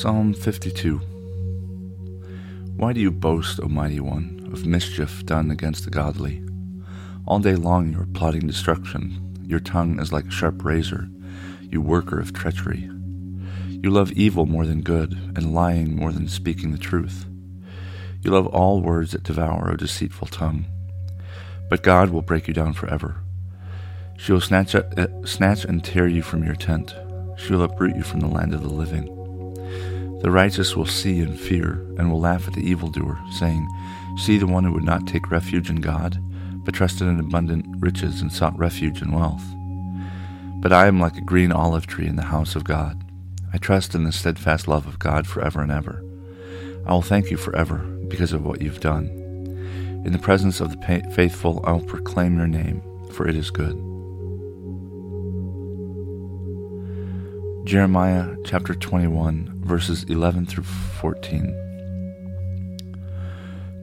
Psalm 52 Why do you boast, O mighty one, of mischief done against the godly? All day long you are plotting destruction. Your tongue is like a sharp razor, you worker of treachery. You love evil more than good, and lying more than speaking the truth. You love all words that devour, O deceitful tongue. But God will break you down forever. She will snatch, uh, snatch and tear you from your tent. She will uproot you from the land of the living. The righteous will see and fear, and will laugh at the evildoer, saying, See the one who would not take refuge in God, but trusted in abundant riches and sought refuge in wealth. But I am like a green olive tree in the house of God. I trust in the steadfast love of God forever and ever. I will thank you forever because of what you've done. In the presence of the faithful, I will proclaim your name, for it is good. Jeremiah chapter 21, verses 11 through 14.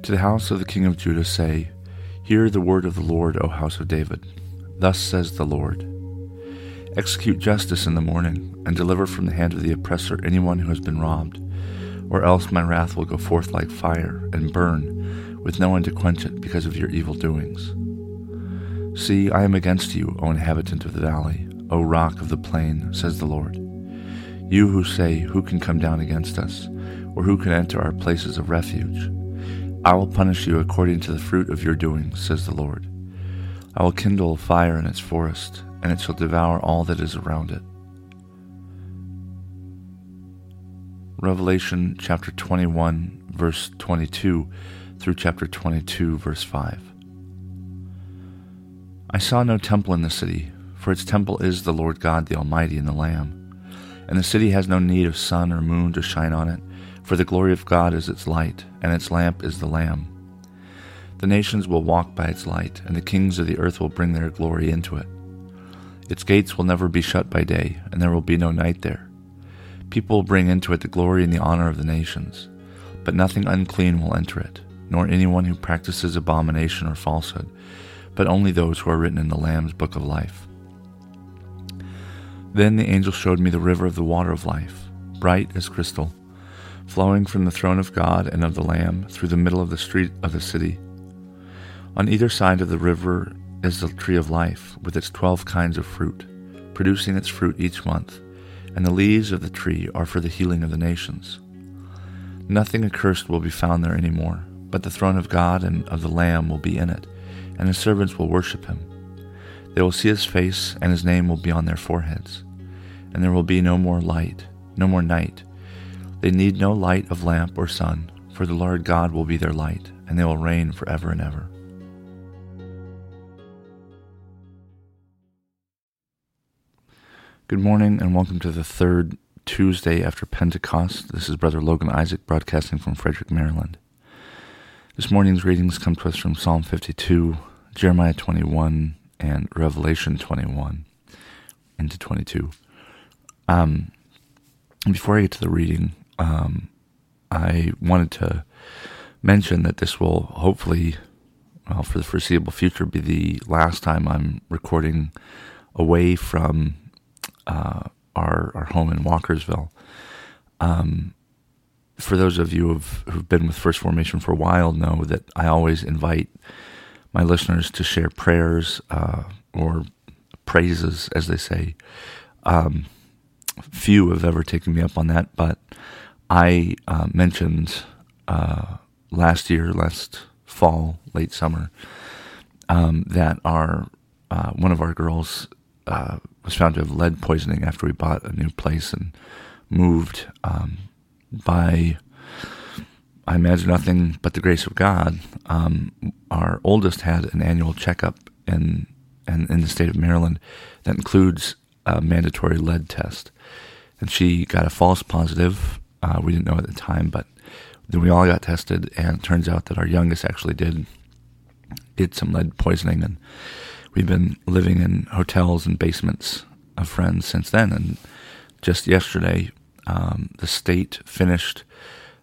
To the house of the king of Judah say, Hear the word of the Lord, O house of David. Thus says the Lord Execute justice in the morning, and deliver from the hand of the oppressor anyone who has been robbed, or else my wrath will go forth like fire, and burn, with no one to quench it because of your evil doings. See, I am against you, O inhabitant of the valley, O rock of the plain, says the Lord. You who say, Who can come down against us, or who can enter our places of refuge? I will punish you according to the fruit of your doings, says the Lord. I will kindle a fire in its forest, and it shall devour all that is around it. Revelation chapter 21, verse 22 through chapter 22, verse 5. I saw no temple in the city, for its temple is the Lord God the Almighty and the Lamb. And the city has no need of sun or moon to shine on it, for the glory of God is its light, and its lamp is the Lamb. The nations will walk by its light, and the kings of the earth will bring their glory into it. Its gates will never be shut by day, and there will be no night there. People will bring into it the glory and the honor of the nations, but nothing unclean will enter it, nor anyone who practices abomination or falsehood, but only those who are written in the Lamb's book of life. Then the angel showed me the river of the water of life, bright as crystal, flowing from the throne of God and of the Lamb through the middle of the street of the city. On either side of the river is the tree of life, with its twelve kinds of fruit, producing its fruit each month, and the leaves of the tree are for the healing of the nations. Nothing accursed will be found there any more, but the throne of God and of the Lamb will be in it, and his servants will worship him. They will see his face, and his name will be on their foreheads and there will be no more light, no more night. They need no light of lamp or sun, for the Lord God will be their light, and they will reign forever and ever. Good morning, and welcome to the third Tuesday after Pentecost. This is Brother Logan Isaac broadcasting from Frederick, Maryland. This morning's readings come to us from Psalm 52, Jeremiah 21, and Revelation 21 into 22. Um, before I get to the reading, um, I wanted to mention that this will hopefully, well, for the foreseeable future, be the last time I'm recording away from uh, our our home in Walkersville. Um, for those of you who've, who've been with First Formation for a while, know that I always invite my listeners to share prayers uh, or praises, as they say. Um, few have ever taken me up on that, but I uh, mentioned uh, last year, last fall, late summer, um, that our uh, one of our girls uh, was found to have lead poisoning after we bought a new place and moved um, by. I imagine nothing but the grace of God. Um, our oldest had an annual checkup in, in in the state of Maryland that includes a mandatory lead test and she got a false positive Uh, we didn't know at the time, but then we all got tested, and it turns out that our youngest actually did did some lead poisoning, and we've been living in hotels and basements of friends since then. And just yesterday, um, the state finished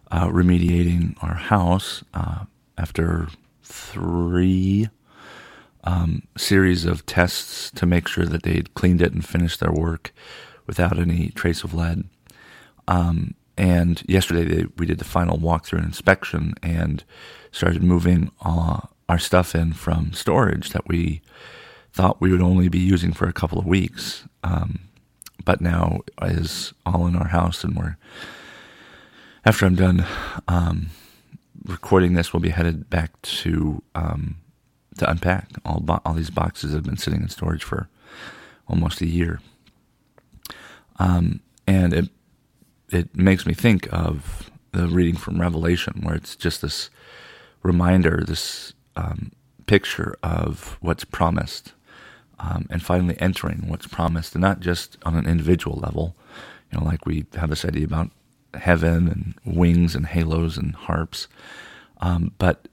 uh, remediating our house uh, after three um, series of tests to make sure that they had cleaned it and finished their work without any trace of lead. Um, and yesterday they, we did the final walkthrough and inspection and started moving uh, our stuff in from storage that we thought we would only be using for a couple of weeks. Um, but now is all in our house, and we're after I'm done um, recording this, we'll be headed back to um, to unpack all bo- all these boxes have been sitting in storage for almost a year, um, and it it makes me think of the reading from Revelation, where it's just this reminder, this um, picture of what's promised, um, and finally entering what's promised, and not just on an individual level. You know, like we have this idea about heaven and wings and halos and harps, um, but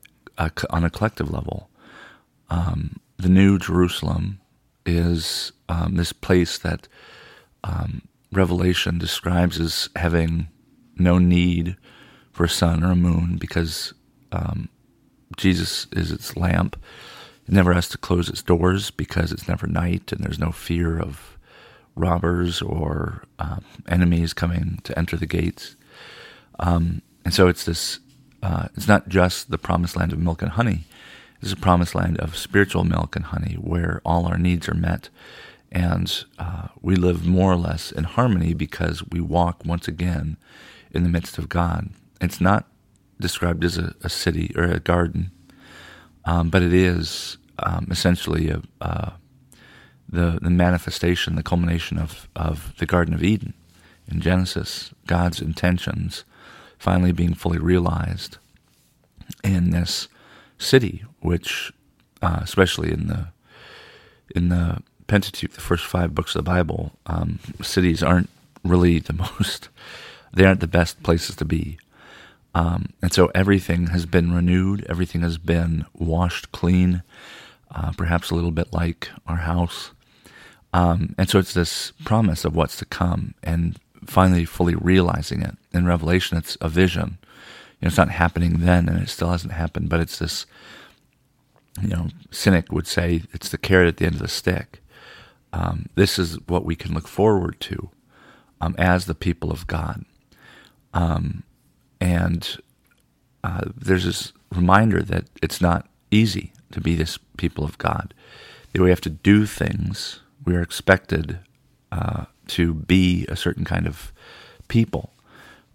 on a collective level, um, the New Jerusalem is um, this place that um, Revelation describes as having no need for a sun or a moon because um, Jesus is its lamp. It never has to close its doors because it's never night and there's no fear of robbers or um, enemies coming to enter the gates. Um, and so it's this, uh, it's not just the promised land of milk and honey. It's a promised land of spiritual milk and honey where all our needs are met and uh, we live more or less in harmony because we walk once again in the midst of God. It's not described as a, a city or a garden, um, but it is um, essentially a, uh, the the manifestation, the culmination of of the Garden of Eden in Genesis. God's intentions finally being fully realized in this city, which, uh, especially in the in the Pentateuch, the first five books of the Bible, um, cities aren't really the most, they aren't the best places to be. Um, and so everything has been renewed, everything has been washed clean, uh, perhaps a little bit like our house. Um, and so it's this promise of what's to come and finally fully realizing it. In Revelation, it's a vision. You know, it's not happening then and it still hasn't happened, but it's this, you know, cynic would say it's the carrot at the end of the stick um, this is what we can look forward to um, as the people of God. Um, and uh, there's this reminder that it's not easy to be this people of God. That we have to do things. We are expected uh, to be a certain kind of people.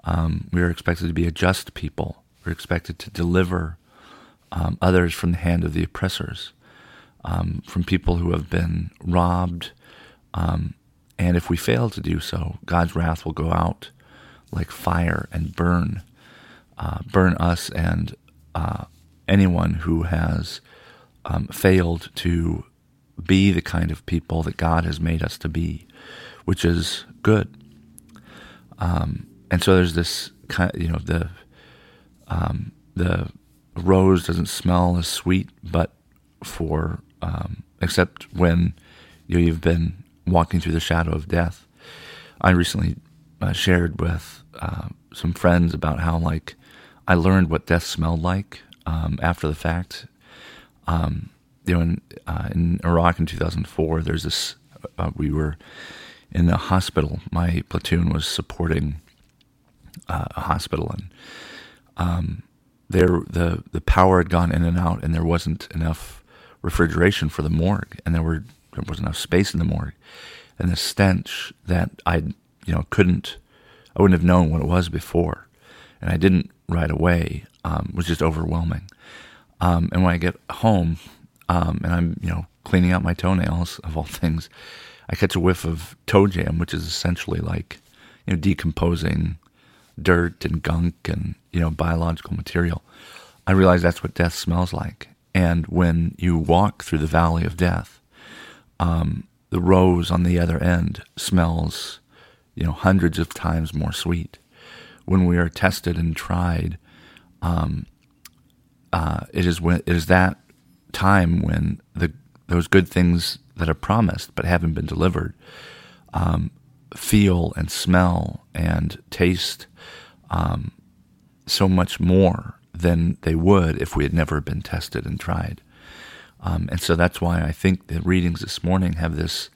Um, we are expected to be a just people. We're expected to deliver um, others from the hand of the oppressors um, from people who have been robbed. Um, and if we fail to do so, God's wrath will go out like fire and burn, uh, burn us and uh, anyone who has um, failed to be the kind of people that God has made us to be, which is good. Um, and so there's this kind, you know, the um, rose doesn't smell as sweet, but for um, except when you know, you've been walking through the shadow of death. I recently uh, shared with uh, some friends about how like I learned what death smelled like um, after the fact. Um, you know, in, uh, in, Iraq in 2004, there's this. Uh, we were in the hospital. My platoon was supporting uh, a hospital, and um, there the the power had gone in and out, and there wasn't enough refrigeration for the morgue, and there were there wasn't enough space in the morgue, and the stench that I you know couldn't I wouldn't have known what it was before, and I didn't right away um, was just overwhelming. Um, and when I get home um, and I'm you know cleaning out my toenails of all things, I catch a whiff of toe jam, which is essentially like you know decomposing dirt and gunk and you know biological material. I realize that's what death smells like, and when you walk through the valley of death, um, the rose on the other end smells, you know, hundreds of times more sweet. when we are tested and tried, um, uh, it is when it is that time when the those good things that are promised but haven't been delivered um, feel and smell and taste um, so much more than they would if we had never been tested and tried. Um, and so that's why I think the readings this morning have this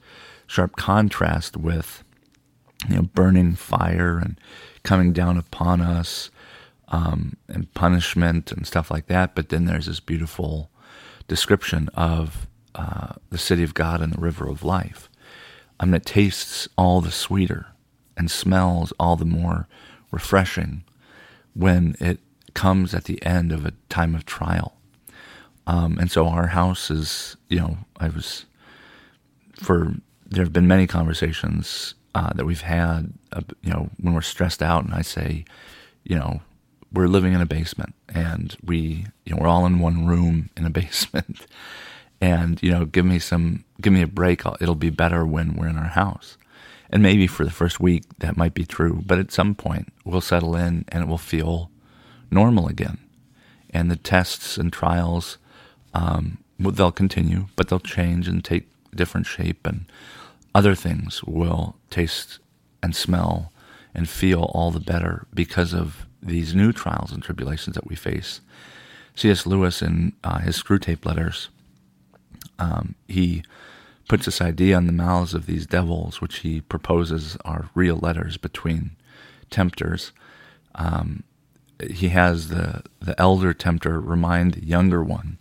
sharp contrast with, you know, burning fire and coming down upon us um, and punishment and stuff like that. But then there's this beautiful description of uh, the city of God and the river of life. Um, that tastes all the sweeter and smells all the more refreshing when it comes at the end of a time of trial. Um, and so our house is, you know, I was, for, there have been many conversations uh, that we've had, uh, you know, when we're stressed out, and I say, you know, we're living in a basement and we, you know, we're all in one room in a basement. And, you know, give me some, give me a break. It'll be better when we're in our house. And maybe for the first week that might be true, but at some point we'll settle in and it will feel normal again. And the tests and trials, um, they'll continue, but they'll change and take different shape, and other things will taste and smell and feel all the better because of these new trials and tribulations that we face. C.S. Lewis, in uh, his Screwtape letters, um, he puts this idea in the mouths of these devils, which he proposes are real letters between tempters. Um, he has the the elder tempter remind the younger one,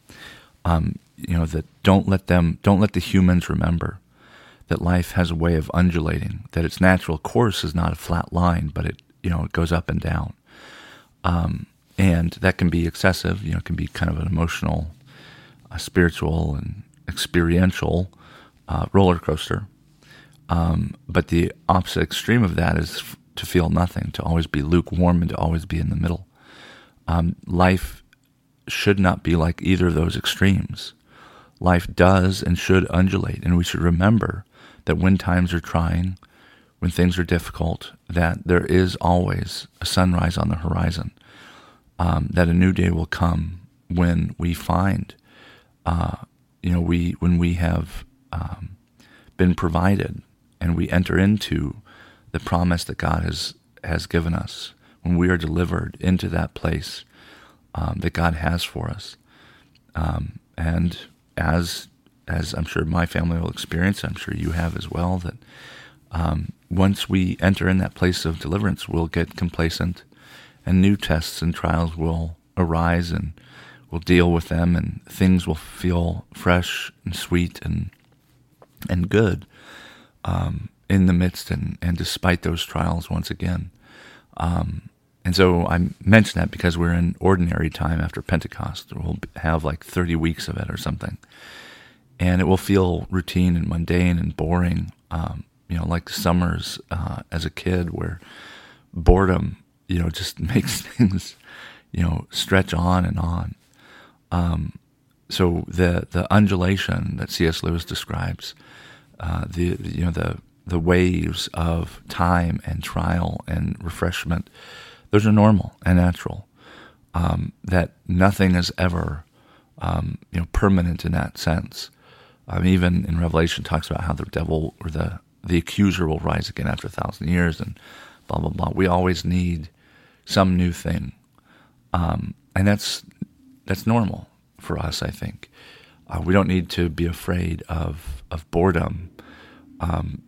um, you know, that don't let them, don't let the humans remember that life has a way of undulating, that its natural course is not a flat line, but it, you know, it goes up and down. Um, and that can be excessive, you know, it can be kind of an emotional, uh, spiritual, and experiential uh, roller coaster. Um, but the opposite extreme of that is f- to feel nothing, to always be lukewarm, and to always be in the middle. Um, life should not be like either of those extremes. Life does and should undulate, and we should remember that when times are trying, when things are difficult, that there is always a sunrise on the horizon, um, that a new day will come when we find, uh, you know, we when we have um, been provided, and we enter into the promise that God has has given us when we are delivered into that place um, that God has for us. Um, and as as I'm sure my family will experience, I'm sure you have as well, that um, once we enter in that place of deliverance, we'll get complacent, and new tests and trials will arise, and we'll deal with them, and things will feel fresh and sweet and and good um, in the midst and, and despite those trials once again. Um, and so I mention that because we're in ordinary time after Pentecost. We'll have like 30 weeks of it or something. And it will feel routine and mundane and boring, um, you know, like the summers uh, as a kid where boredom, you know, just makes things, you know, stretch on and on. Um, so the the undulation that C.S. Lewis describes, uh, the you know the the waves of time and trial and refreshment, those are normal and natural. Um, that nothing is ever um, you know permanent in that sense. Um, even in Revelation talks about how the devil or the the accuser will rise again after a thousand years and blah blah blah. We always need some new thing, um, and that's that's normal for us, I think. Uh, we don't need to be afraid of of boredom, um,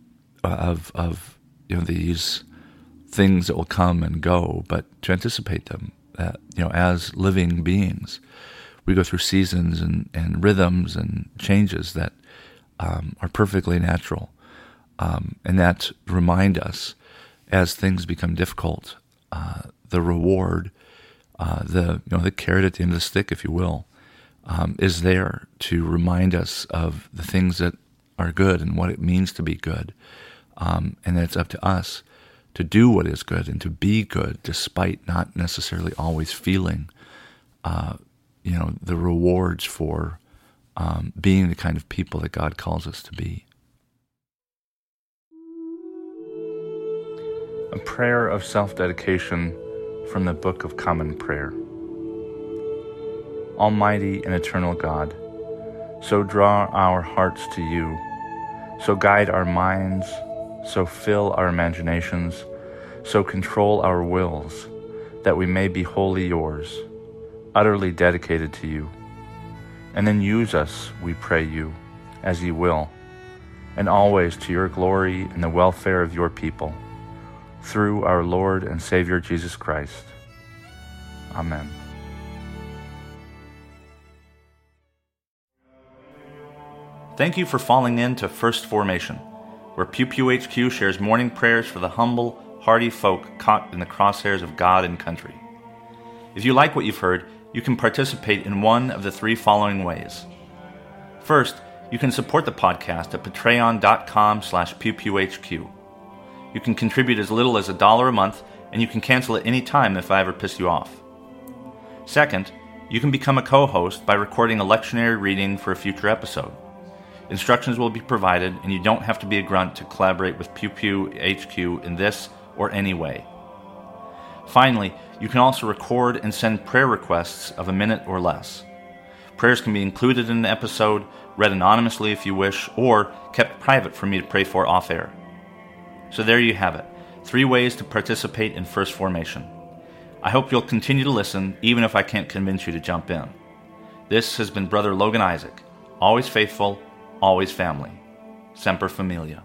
of of you know these things that will come and go, but to anticipate them. That you know, as living beings, we go through seasons and, and rhythms and changes that um, are perfectly natural, um, and that remind us as things become difficult, uh, the reward, uh, the you know the carrot at the end of the stick, if you will, um, is there to remind us of the things that are good and what it means to be good. Um, and that it's up to us to do what is good and to be good despite not necessarily always feeling, uh, you know, the rewards for um, being the kind of people that God calls us to be. A prayer of self dedication from the Book of Common Prayer. Almighty and eternal God, so draw our hearts to you, so guide our minds, so fill our imaginations, so control our wills, that we may be wholly yours, utterly dedicated to you. And then use us, we pray you, as you will, and always to your glory and the welfare of your people through our Lord and Savior Jesus Christ. Amen. Thank you for falling in to First Formation, where Pew Pew HQ shares morning prayers for the humble, hardy folk caught in the crosshairs of God and country. If you like what you've heard, you can participate in one of the three following ways. First, you can support the podcast at patreon.com slash pewpewhq. You can contribute as little as a dollar a month, and you can cancel at any time if I ever piss you off. Second, you can become a co host by recording a lectionary reading for a future episode. Instructions will be provided, and you don't have to be a grunt to collaborate with Pew Pew HQ in this or any way. Finally, you can also record and send prayer requests of a minute or less. Prayers can be included in an episode, read anonymously if you wish, or kept private for me to pray for off air. So there you have it three ways to participate in First Formation. I hope you'll continue to listen, even if I can't convince you to jump in. This has been Brother Logan Isaac, always faithful, always family. Semper Familia.